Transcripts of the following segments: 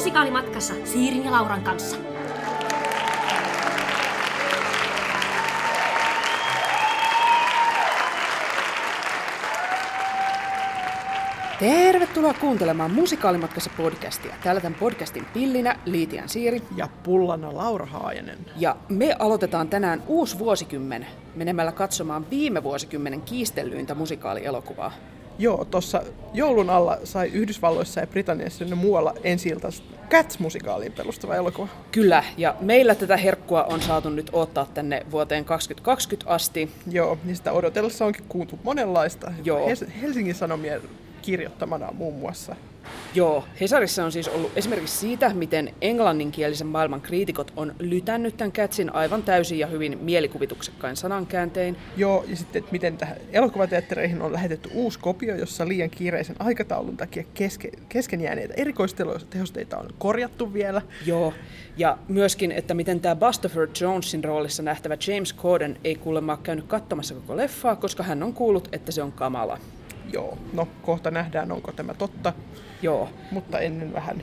musikaalimatkassa Siirin ja Lauran kanssa. Tervetuloa kuuntelemaan Musikaalimatkassa podcastia. Täällä tämän podcastin pillinä Liitian Siiri. Ja pullana Laura Haajanen. Ja me aloitetaan tänään uusi vuosikymmen menemällä katsomaan viime vuosikymmenen kiistellyintä musikaalielokuvaa. Joo, tuossa joulun alla sai Yhdysvalloissa ja Britanniassa ja muualla ensi Cats-musikaaliin perustuva elokuva. Kyllä, ja meillä tätä herkkua on saatu nyt ottaa tänne vuoteen 2020 asti. Joo, niin sitä odotellessa onkin kuultu monenlaista. Joo. Helsingin Sanomien kirjoittamana muun muassa. Joo, Hesarissa on siis ollut esimerkiksi siitä, miten englanninkielisen maailman kriitikot on lytännyt tämän Catsin aivan täysin ja hyvin mielikuvituksekkain sanankääntein. Joo, ja sitten, että miten tähän elokuvateattereihin on lähetetty uusi kopio, jossa liian kiireisen aikataulun takia keske, kesken jääneitä erikoistehosteita on korjattu vielä. Joo, ja myöskin, että miten tämä Bustopher Jonesin roolissa nähtävä James Corden ei kuulemma käynyt katsomassa koko leffaa, koska hän on kuullut, että se on kamala. Joo, no kohta nähdään, onko tämä totta. Joo. Mutta ennen vähän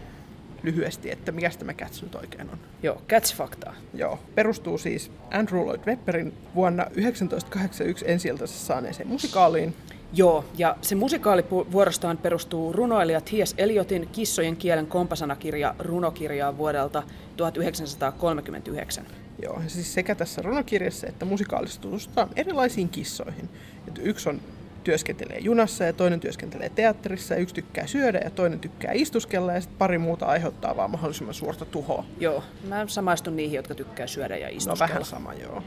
lyhyesti, että mikä tämä Cats nyt oikein on. Joo, Cats-faktaa. Joo, perustuu siis Andrew Lloyd Webberin vuonna 1981 ensi saaneeseen musikaaliin. Joo, ja se musikaali vuorostaan perustuu runoilija T.S. Eliotin Kissojen kielen kompasanakirja runokirjaa vuodelta 1939. Joo, ja siis sekä tässä runokirjassa että musikaalissa tutustutaan erilaisiin kissoihin. Et yksi on työskentelee junassa ja toinen työskentelee teatterissa ja yksi tykkää syödä ja toinen tykkää istuskella ja sitten pari muuta aiheuttaa vaan mahdollisimman suurta tuhoa. Joo, mä samaistun niihin, jotka tykkää syödä ja istuskella. No vähän sama, joo.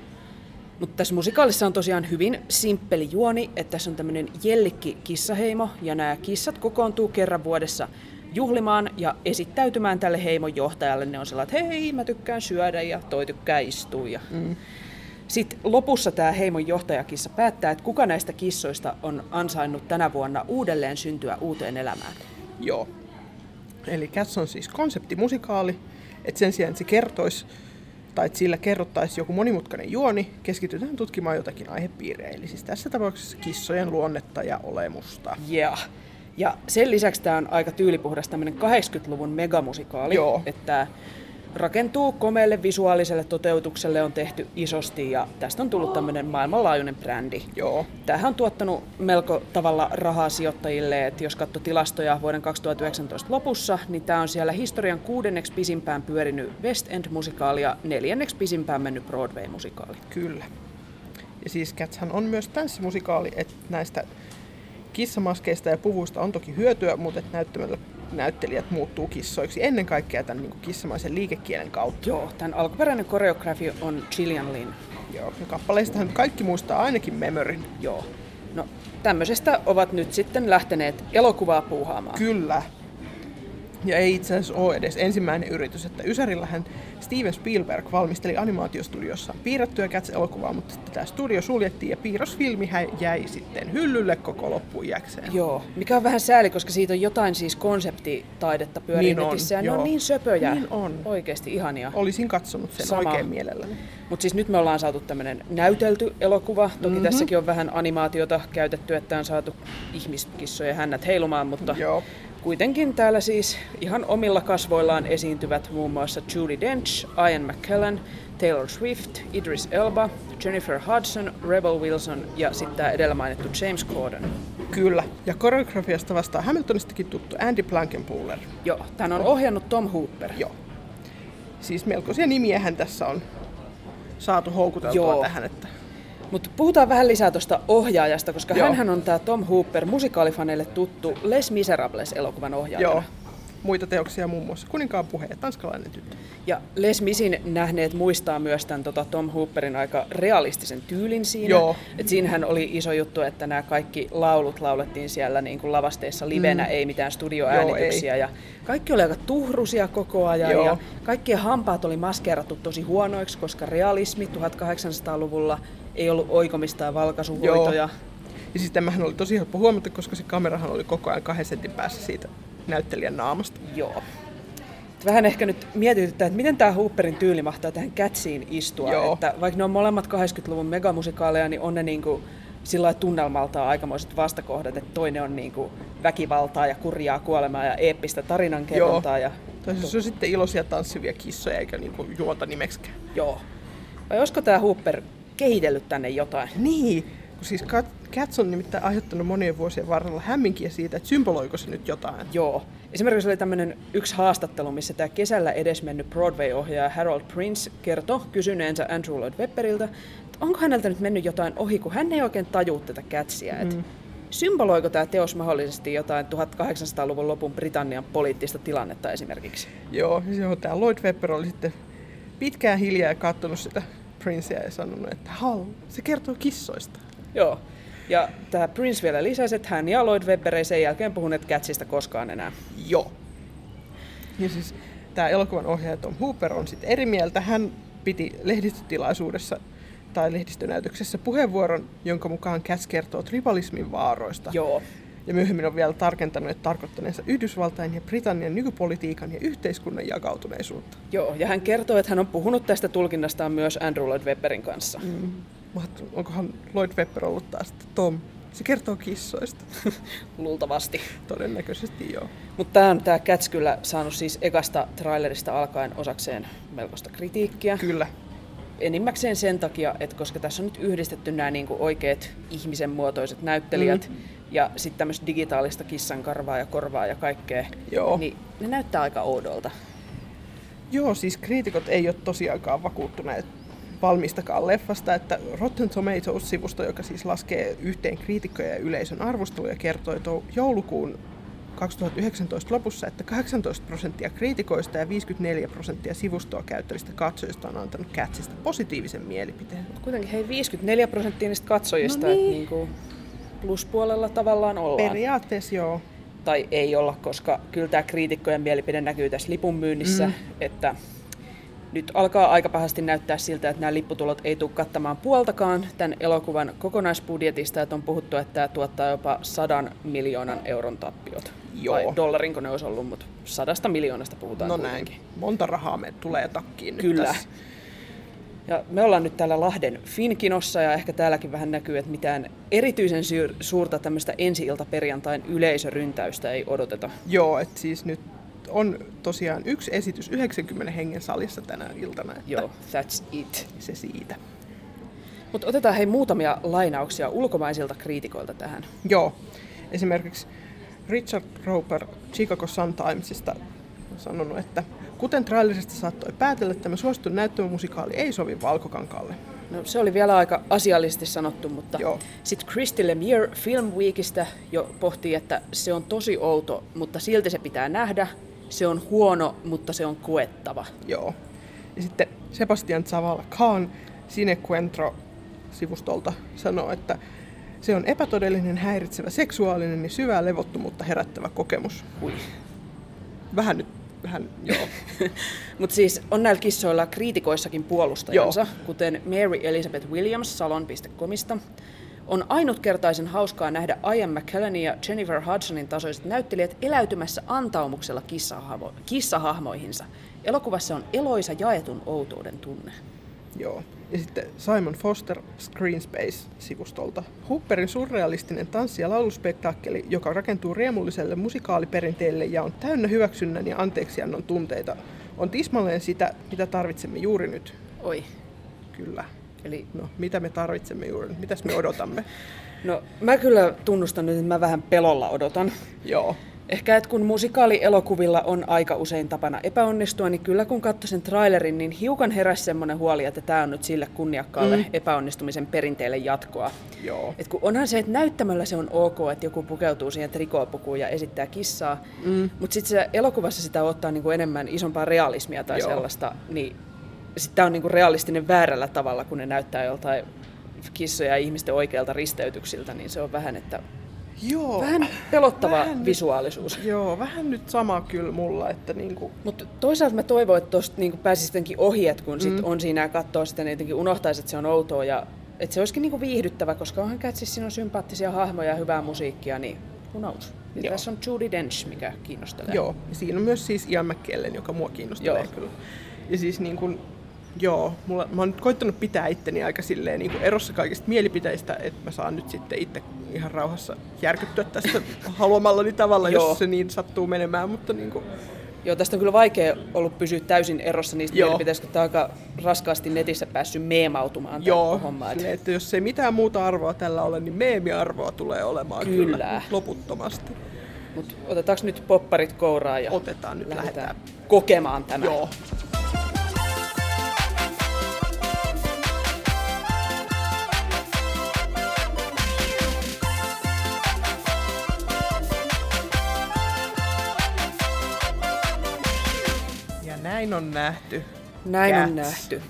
Mutta tässä musikaalissa on tosiaan hyvin simppeli juoni, että tässä on tämmöinen jellikki kissaheimo ja nämä kissat kokoontuu kerran vuodessa juhlimaan ja esittäytymään tälle heimon johtajalle. Ne on sellainen, että hei, mä tykkään syödä ja toi tykkää istua. Ja... Mm. Sitten lopussa tämä heimon johtajakissa päättää, että kuka näistä kissoista on ansainnut tänä vuonna uudelleen syntyä uuteen elämään. Joo. Eli Cats on siis konseptimusikaali, että sen sijaan, että se kertoisi tai että sillä kerrottaisi joku monimutkainen juoni, keskitytään tutkimaan jotakin aihepiiriä, eli siis tässä tapauksessa kissojen luonnetta ja olemusta. Yeah. Ja sen lisäksi tämä on aika tyylipuhdas tämmöinen 80-luvun megamusikaali, Joo. että rakentuu komeelle visuaaliselle toteutukselle on tehty isosti ja tästä on tullut tämmöinen maailmanlaajuinen brändi. Joo. Tämähän on tuottanut melko tavalla rahaa sijoittajille, että jos katsoo tilastoja vuoden 2019 lopussa, niin tämä on siellä historian kuudenneksi pisimpään pyörinyt West End-musikaali ja neljänneksi pisimpään mennyt Broadway-musikaali. Kyllä. Ja siis Catshan on myös tanssimusikaali, että näistä kissamaskeista ja puvuista on toki hyötyä, mutta näyttämällä näyttelijät muuttuu kissoiksi ennen kaikkea tämän niin kissamaisen liikekielen kautta. Joo, tämän alkuperäinen koreografi on Gillian Lin. Joo, ja kappaleistahan kaikki muistaa ainakin Memoryn. Joo. No, tämmöisestä ovat nyt sitten lähteneet elokuvaa puuhaamaan. Kyllä. Ja ei itse asiassa ole edes ensimmäinen yritys, että Ysärillähän Steven Spielberg valmisteli animaatiostudiossa piirrettyä Cats-elokuvaa, mutta sitten tämä studio suljettiin ja piirrosfilmi jäi sitten hyllylle koko loppuun jäkseen. Joo, mikä on vähän sääli, koska siitä on jotain siis konseptitaidetta pyörii niin netissä ja ne on niin söpöjä. Niin on. Oikeasti ihania. Olisin katsonut sen Sama. oikein mielelläni. Mutta siis nyt me ollaan saatu tämmöinen näytelty elokuva. Toki mm-hmm. tässäkin on vähän animaatiota käytetty, että on saatu ihmiskissojen hännät heilumaan, mutta Joo. Kuitenkin täällä siis ihan omilla kasvoillaan esiintyvät muun muassa Judy Dench, Ian McKellen, Taylor Swift, Idris Elba, Jennifer Hudson, Rebel Wilson ja sitten tämä edellä mainittu James Corden. Kyllä, ja koreografiasta vastaa Hamiltonistakin tuttu Andy Blankenpooler. Joo, tämän on ohjannut Tom Hooper. Joo. Siis melkoisia nimiähän tässä on saatu houkuteltua Joo. tähän, että mutta puhutaan vähän lisää tuosta ohjaajasta, koska hän on tämä Tom Hooper, musikaalifaneille tuttu Les Miserables-elokuvan ohjaaja. Joo. Muita teoksia muun muassa Kuninkaan puhe ja Tanskalainen tyttö. Ja Les Misin nähneet muistaa myös tämän tota, Tom Hooperin aika realistisen tyylin siinä. Joo. Et siinähän oli iso juttu, että nämä kaikki laulut laulettiin siellä niin kuin lavasteissa livenä, mm. ei mitään studioäänityksiä. Joo, ja kaikki oli aika tuhrusia koko ajan Joo. ja kaikkien hampaat oli maskeerattu tosi huonoiksi, koska realismi 1800-luvulla ei ollut oikomista ja valkaisuhoitoja. Joo. Ja siis tämähän oli tosi helppo huomata, koska se kamerahan oli koko ajan kahden sentin päässä siitä näyttelijän naamasta. Joo. Vähän ehkä nyt mietityttää, että miten tämä Hooperin tyyli mahtaa tähän kätsiin istua. Joo. Että vaikka ne on molemmat 80-luvun megamusikaaleja, niin on ne niinku sillä tunnelmaltaan aikamoiset vastakohdat, että toinen on niinku väkivaltaa ja kurjaa kuolemaa ja eeppistä tarinankerrontaa ja siis se on sitten iloisia tanssivia kissoja eikä niinku juonta nimeksikään. Joo. Vai olisiko tämä Hooper kehitellyt tänne jotain? Niin, siis Cats on nimittäin aiheuttanut monien vuosien varrella hämminkiä siitä, että symboloiko se nyt jotain. Joo. Esimerkiksi oli tämmöinen yksi haastattelu, missä tämä kesällä edesmennyt Broadway-ohjaaja Harold Prince kertoi kysyneensä Andrew Lloyd Webberiltä, että onko häneltä nyt mennyt jotain ohi, kun hän ei oikein tajua tätä Catsia. Mm. Että symboloiko tämä teos mahdollisesti jotain 1800-luvun lopun Britannian poliittista tilannetta esimerkiksi? Joo, joo tämä Lloyd Webber oli sitten pitkään hiljaa katsonut sitä Princea ja sanonut, että hal, se kertoo kissoista. Joo. Ja tämä Prince vielä lisäsi, että hän ja Lloyd Webber ei sen jälkeen puhuneet Catsista koskaan enää. Joo. Ja siis tämä elokuvan ohjaaja Tom Hooper on sitten eri mieltä. Hän piti lehdistötilaisuudessa tai lehdistönäytöksessä puheenvuoron, jonka mukaan Cats kertoo tribalismin vaaroista. Joo. Ja myöhemmin on vielä tarkentanut, että tarkoittaneensa Yhdysvaltain ja Britannian nykypolitiikan ja yhteiskunnan jakautuneisuutta. Joo, ja hän kertoo, että hän on puhunut tästä tulkinnastaan myös Andrew Lloyd Webberin kanssa. Mm. Onkohan Lloyd Webber ollut taas, Tom, se kertoo kissoista. Luultavasti. Todennäköisesti joo. Mutta tämä on tämä Cats kyllä saanut siis ekasta trailerista alkaen osakseen melkoista kritiikkiä. Kyllä. Enimmäkseen sen takia, että koska tässä on nyt yhdistetty nämä niinku oikeat ihmisen muotoiset näyttelijät mm. ja sitten tämmöistä digitaalista kissan karvaa ja korvaa ja kaikkea, Joo. niin ne näyttää aika oudolta. Joo, siis kriitikot ei ole tosiaankaan vakuuttuneet valmistakaan leffasta, että Rotten Tomatoes-sivusto, joka siis laskee yhteen kriitikkoja ja yleisön arvosteluja, kertoi joulukuun 2019 lopussa, että 18 prosenttia kriitikoista ja 54 prosenttia sivustoa käyttävistä katsojista on antanut Catsista positiivisen mielipiteen. Kuitenkin hei 54 prosenttia niistä katsojista, no niin. että niin kuin pluspuolella tavallaan ollaan. Periaatteessa joo. Tai ei olla, koska kyllä tämä kriitikkojen mielipide näkyy tässä lipun myynnissä, mm. että nyt alkaa aika pahasti näyttää siltä, että nämä lipputulot ei tule kattamaan puoltakaan tämän elokuvan kokonaisbudjetista, että on puhuttu, että tämä tuottaa jopa sadan miljoonan euron tappiot. Joo. Vai dollarinko ne olisi ollut, mutta sadasta miljoonasta puhutaan No kuitenkin. näin. Monta rahaa me tulee takkiin nyt Kyllä. tässä. Ja me ollaan nyt täällä Lahden Finkinossa ja ehkä täälläkin vähän näkyy, että mitään erityisen suurta tämmöistä ensi-ilta perjantain yleisöryntäystä ei odoteta. Joo, että siis nyt on tosiaan yksi esitys 90 hengen salissa tänä iltana. Että Joo, that's it. Se siitä. Mutta otetaan hei muutamia lainauksia ulkomaisilta kriitikoilta tähän. Joo. Esimerkiksi Richard Roper Chicago Sun-Timesista on sanonut, että kuten trailerista saattoi päätellä, tämä suosittu näyttämömusikaali ei sovi valkokankaalle. No, se oli vielä aika asiallisesti sanottu, mutta sitten Christy Lemire Film Weekistä jo pohtii, että se on tosi outo, mutta silti se pitää nähdä. Se on huono, mutta se on koettava. Joo. Ja sitten Sebastian Zavala Khan Cinequentro-sivustolta sanoo, että se on epätodellinen, häiritsevä, seksuaalinen ja syvää levottomuutta herättävä kokemus. Hui. Vähän nyt, vähän joo. Mutta siis on näillä kissoilla kriitikoissakin puolustajansa, Joo. kuten Mary Elizabeth Williams Salon.comista. On ainutkertaisen hauskaa nähdä Ian McKellen ja Jennifer Hudsonin tasoiset näyttelijät eläytymässä antaumuksella kissahahmo- kissahahmoihinsa. Elokuvassa on eloisa jaetun outouden tunne. Joo. Ja sitten Simon Foster Screenspace-sivustolta. Hooperin surrealistinen tanssi- ja lauluspektaakkeli, joka rakentuu riemulliselle musikaaliperinteelle ja on täynnä hyväksynnän ja anteeksiannon tunteita, on tismalleen sitä, mitä tarvitsemme juuri nyt. Oi. Kyllä. Eli, No, mitä me tarvitsemme juuri? Mitäs me odotamme? no mä kyllä tunnustan nyt, että mä vähän pelolla odotan. Joo. Ehkä, että kun musikaalielokuvilla on aika usein tapana epäonnistua, niin kyllä kun katsoin sen trailerin, niin hiukan heräsi semmoinen huoli, että tämä on nyt sille kunniakkaalle mm. epäonnistumisen perinteelle jatkoa. Joo. Et kun onhan se, että näyttämällä se on ok, että joku pukeutuu siihen trikoopukuun ja esittää kissaa, mm. mutta sitten se elokuvassa sitä ottaa niinku enemmän isompaa realismia tai Joo. sellaista, niin sitten tämä on niinku realistinen väärällä tavalla, kun ne näyttää joltain kissoja ja ihmisten oikealta risteytyksiltä, niin se on vähän, että Joo. vähän pelottava Vähän nyt- visuaalisuus. Joo, vähän nyt sama kyllä mulla, että niinku... Mutta toisaalta mä toivon, että tuosta niinku pääsisi sittenkin ohi, että kun sit on siinä ja katsoo sitä, niin jotenkin unohtaisi, että se on outoa ja että se olisikin niinku viihdyttävä, koska onhan Catsis, siinä on sympaattisia hahmoja ja hyvää musiikkia, niin who knows. Joo. tässä on Judy Dench, mikä kiinnostelee. Joo, ja siinä on myös siis Ian McKellen, joka mua kiinnostelee Joo. kyllä. Ja siis niin kuin, joo, mulla, mä oon nyt koittanut pitää itteni aika silleen niin kuin erossa kaikista mielipiteistä, että mä saan nyt sitten itse ihan rauhassa järkyttyä tästä haluamallani tavalla, Joo. jos se niin sattuu menemään, mutta niin kuin, Joo, tästä on kyllä vaikea ollut pysyä täysin erossa niistä Joo. mielipiteistä, kun tämä on aika raskaasti netissä päässyt meemautumaan Joo, tämä homma. silleen, että jos ei mitään muuta arvoa tällä ole, niin meemiarvoa tulee olemaan kyllä, Kyllä. loputtomasti. Mutta otetaanko nyt popparit kouraan ja Otetaan nyt, lähdetään lähdetään. kokemaan tämä. Joo. Näin on nähty. Näin on Cats. nähty.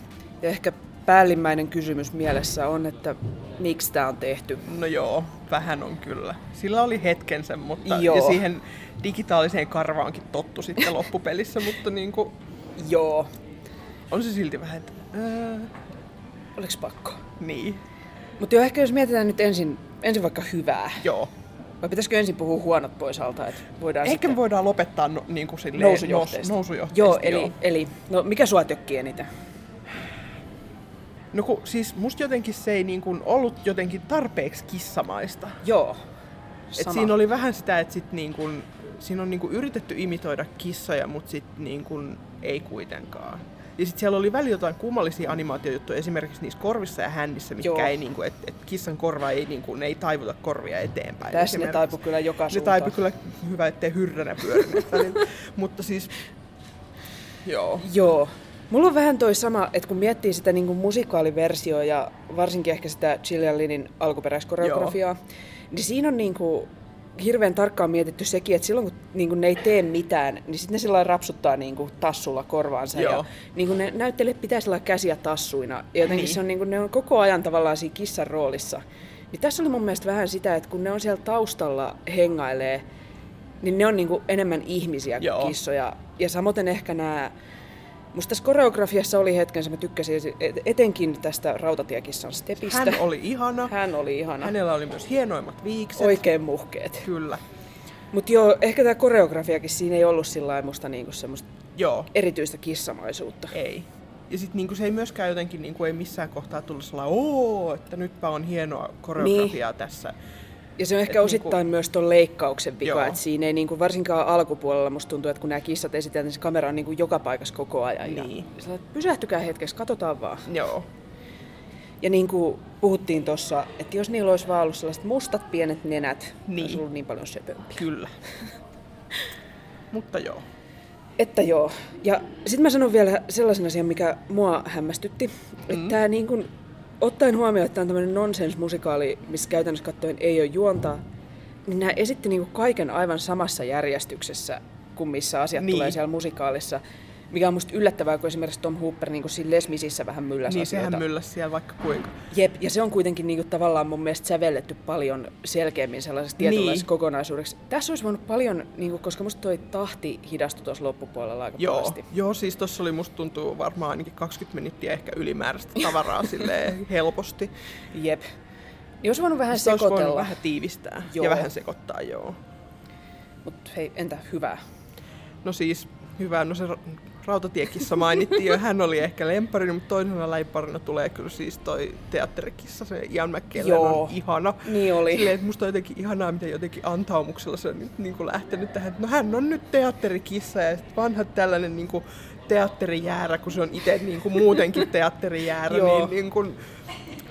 Ja ehkä päällimmäinen kysymys mielessä on, että miksi tämä on tehty. No joo, vähän on kyllä. Sillä oli hetkensä, mutta Joo. ja siihen digitaaliseen karvaankin tottu sitten loppupelissä, mutta niin kuin, Joo. on se silti vähän, että ää, Oliko pakko? niin, Mutta joo, ehkä jos mietitään nyt ensin, ensin vaikka hyvää. joo. Vai pitäisikö ensin puhua huonot pois alta, että voidaan Ehkä sitten me voidaan lopettaa no, niin kuin silleen, nousujohteista. Nous, nousujohteista. Joo, eli, eli no mikä sua tökkii eniten? No kun, siis musta jotenkin se ei niin kuin ollut jotenkin tarpeeksi kissamaista. Joo. Et siinä oli vähän sitä, että sit niin kuin, siinä on niin kuin yritetty imitoida kissoja, mutta sit niin kuin ei kuitenkaan. Ja sitten siellä oli välillä jotain kummallisia animaatiojuttuja, esimerkiksi niissä korvissa ja händissä, mitkä Joo. ei, niin kuin, että et kissan korva ei, niin kuin, ne ei taivuta korvia eteenpäin. Tässä ne taipu kyllä joka Ne suuntaan. taipu kyllä hyvä, ettei hyrränä pyörinyt. Mutta siis, joo. Joo. Mulla on vähän toi sama, että kun miettii sitä niin musikaaliversioa ja varsinkin ehkä sitä Gillian Lynnin alkuperäiskoreografiaa, niin siinä on niin kuin hirveän tarkkaan mietitty sekin, että silloin kun niin kuin ne ei tee mitään, niin sitten ne sillä rapsuttaa niin kuin tassulla korvaansa. Joo. Ja niin kuin ne näyttelijät pitää sillä käsiä tassuina. Ja jotenkin Niin. se on, niin kuin, ne on koko ajan tavallaan siinä kissan roolissa. Niin tässä oli mun mielestä vähän sitä, että kun ne on siellä taustalla hengailee, niin ne on niin kuin enemmän ihmisiä kuin Joo. kissoja. Ja samoin ehkä nämä Musta tässä koreografiassa oli hetkensä, mä tykkäsin et- etenkin tästä rautatiekissan stepistä. Hän oli ihana. Hän oli ihana. Hänellä oli myös hienoimmat viikset. Oikein muhkeet. Kyllä. Mutta joo, ehkä tämä koreografiakin siinä ei ollut sillä musta niinku semmoista Joo, erityistä kissamaisuutta. ei. Ja sitten niinku se ei myöskään jotenkin niinku ei missään kohtaa tullut sellainen, oo, että nytpä on hienoa koreografiaa niin. tässä. Ja se on ehkä Et osittain niinku- myös tuon leikkauksen vika, että siinä ei niinku, varsinkaan alkupuolella musta tuntuu, että kun nämä kissat esitellään, niin se kamera on niinku joka paikassa koko ajan. Niin. Ja että pysähtykää hetkeksi, katsotaan vaan. Joo. Ja niin kuin puhuttiin tuossa, että jos niillä olisi vaan ollut sellaiset mustat pienet nenät, niin. Niin. olisi ollut niin paljon söpömpiä. Kyllä. Mutta joo. Että joo. Ja sitten mä sanon vielä sellaisen asian, mikä mua hämmästytti. Mm. Että tämä niin kun, ottaen huomioon, että tämä on tämmöinen nonsens-musikaali, missä käytännössä katsoen ei ole juontaa, niin nämä esitti niin kaiken aivan samassa järjestyksessä kuin missä asiat. Niin. tulee siellä musikaalissa. Mikä on musta yllättävää, kun esimerkiksi Tom Hooper niin siinä Les Misissä vähän mylläsi Niin asioita. sehän mylläsi siellä vaikka kuinka. Jep, ja se on kuitenkin niinku tavallaan mun mielestä sävelletty paljon selkeämmin sellaisessa tietynlaisessa Niin. kokonaisuudeksi. Tässä olisi voinut paljon, niinku, koska musta toi tahti hidastui tuossa loppupuolella aika Joo, pahasti. joo, siis tossa oli musta tuntuu varmaan ainakin 20 minuuttia ehkä ylimääräistä tavaraa silleen helposti. Jep. Niin olisi voinut vähän Sitä olisi voinut sekoitella, vähän tiivistää Joo. ja vähän sekoittaa, joo. mutta hei, entä hyvää? No siis, hyvä, no se ra- rautatiekissa mainittiin jo, hän oli ehkä lemppari, mutta toisena lemparina tulee kyllä siis toi teatterikissa, se Ian McKellen Joo. on ihana. Niin oli. Silleen, että musta on jotenkin ihanaa, miten jotenkin antaumuksella se on nyt niin kuin lähtenyt tähän, no hän on nyt teatterikissa ja sit vanha tällainen niin kuin teatterijäärä, kun se on itse niin kuin muutenkin teatterijäärä, niin, niin kuin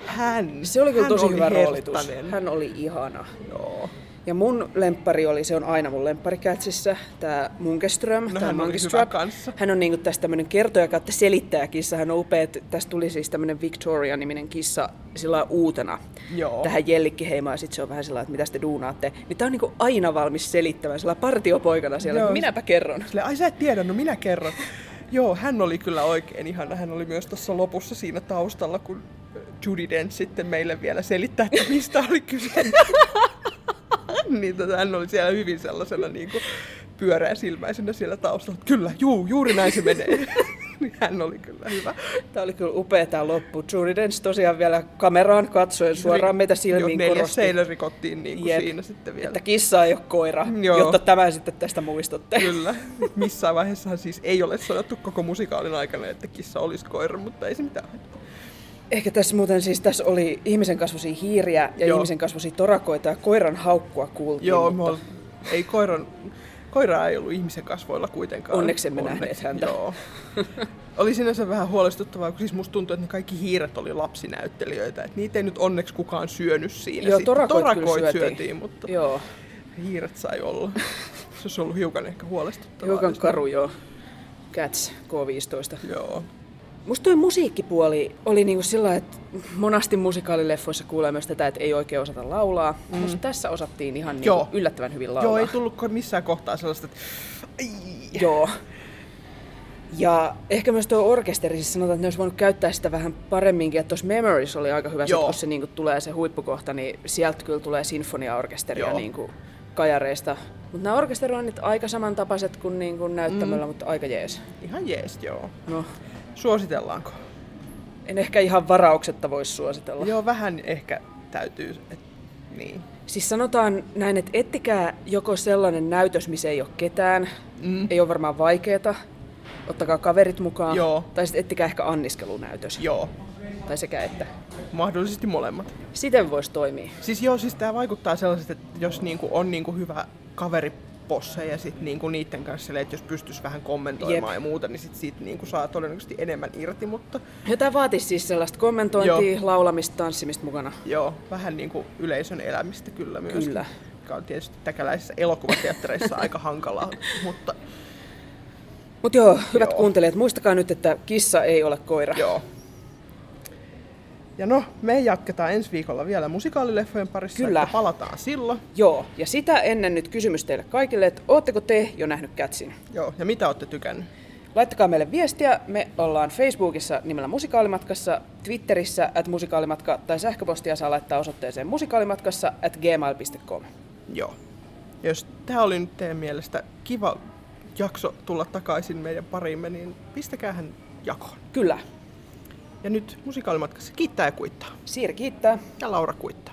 hän, Se oli kyllä hän tosi oli hyvä roolitus. herttainen. Hän oli ihana. Joo. Ja mun lemppari oli, se on aina mun lemppari Catsissä, tää Munkeström, No tää hän Munkestrap. Hän on niinku tästä tämmönen kertoja kautta selittäjäkissa. Hän on upea, että tästä tuli siis tämmönen Victoria-niminen kissa sillä uutena Joo. tähän Jellikkiheimaan. Ja sit se on vähän sellainen, että mitä te duunaatte. Niin tää on niinku aina valmis selittämään, sellainen partiopoikana siellä, Joo. minäpä kerron. Silleen, ai sä et tiedä, no minä kerron. Joo, hän oli kyllä oikein ihana. Hän oli myös tuossa lopussa siinä taustalla, kun Judy Dent sitten meille vielä selittää, että mistä oli kyse. niin tota, hän oli siellä hyvin sellaisena niin kuin pyöreäsilmäisenä siellä taustalla. Kyllä, juu, juuri näin se menee. Niin hän oli kyllä hyvä. Tää oli kyllä upea tää loppu. Judy Dench tosiaan vielä kameraan katsoen suoraan meitä silmiin Joo, korosti, seinä rikottiin niin kuin Jep. siinä sitten vielä. että kissa ei ole koira, Joo. jotta tämä sitten tästä muistatte. Kyllä. Missään vaiheessahan siis ei ole sanottu koko musikaalin aikana, että kissa olisi koira, mutta ei se mitään. Ehkä tässä muuten siis tässä oli ihmisen kasvoisia hiiriä ja Joo. ihmisen kasvoisia torakoita ja koiran haukkua kuultiin. Joo, mutta... mutta... ei koiran, Koiraa ei ollut ihmisen kasvoilla kuitenkaan. Onneksi emme nähneet häntä. Joo. Oli sinänsä vähän huolestuttavaa, kun siis musta tuntui, että ne kaikki hiiret oli lapsinäyttelijöitä. Että niitä ei nyt onneksi kukaan syönyt siinä. Joo, torakoit kyllä torakoit syötiin. syötiin, mutta Joo, hiiret sai olla. Se olisi ollut hiukan ehkä huolestuttavaa. hiukan karu joo. Cats K15. Joo. Musta toi musiikkipuoli oli niinku sillä että monasti musikaalileffoissa kuulee myös tätä, että ei oikein osata laulaa. Mm. Musta tässä osattiin ihan niinku Joo. yllättävän hyvin laulaa. Joo, ei tullut missään kohtaa sellaista, että ai, Joo. Ja ehkä myös tuo orkesteri, siis sanotaan, että ne olisi voinut käyttää sitä vähän paremminkin, että tuossa Memories oli aika hyvä, sit, kun se niinku tulee se huippukohta, niin sieltä kyllä tulee sinfoniaorkesteria niinku kajareista. Mutta nämä orkesteroinnit aika samantapaiset kuin niinku näyttämöllä, mm. mutta aika jees. ihan jees, joo. No, Suositellaanko? en ehkä ihan varauksetta voisi suositella. Joo, vähän ehkä täytyy, et, niin. Siis sanotaan näin, että ettikää joko sellainen näytös, missä ei ole ketään, mm. ei ole varmaan vaikeeta, ottakaa kaverit mukaan, Joo. tai sitten ettikää ehkä anniskelunäytös, Joo, tai sekä että. mahdollisesti molemmat. Siten voisi toimia. Siis joo, siis tää vaikuttaa sellaiset, että jos niinku on niinku hyvä kaveriposse ja sit niinku niiden kanssa silleen, että jos pystyisi vähän kommentoimaan Jep. ja muuta, niin sit siitä niinku saa todennäköisesti enemmän irti, mutta Ja tämä vaatisi siis sellaista kommentointia, Joo. laulamista, tanssimista mukana. joo, vähän niinku yleisön elämistä kyllä myös. Kyllä. Mikä on tietysti täkäläisissä elokuvateattereissa aika hankalaa, mutta Mutta joo, hyvät Joo. kuuntelijat, muistakaa nyt, että kissa ei ole koira. joo. Ja no, me jatketaan ensi viikolla vielä musikaalileffojen parissa, Kyllä. että palataan silloin. Joo, ja sitä ennen nyt kysymys teille kaikille, että ootteko te jo nähnyt Catsin? Joo, ja mitä olette tykännyt? Laittakaa meille viestiä. Me ollaan Facebookissa nimellä Musikaalimatkassa, Twitterissä at musikaalimatka tai sähköpostia saa laittaa osoitteeseen musikaalimatkassa at gmail.com. Joo. Jos tämä oli nyt teidän mielestä kiva jakso tulla takaisin meidän pariimme, niin pistäkäähän jakoon. Kyllä. Ja nyt musikaalimatkassa kiittää ja kuittaa. Siiri kiittää. Ja Laura kuittaa.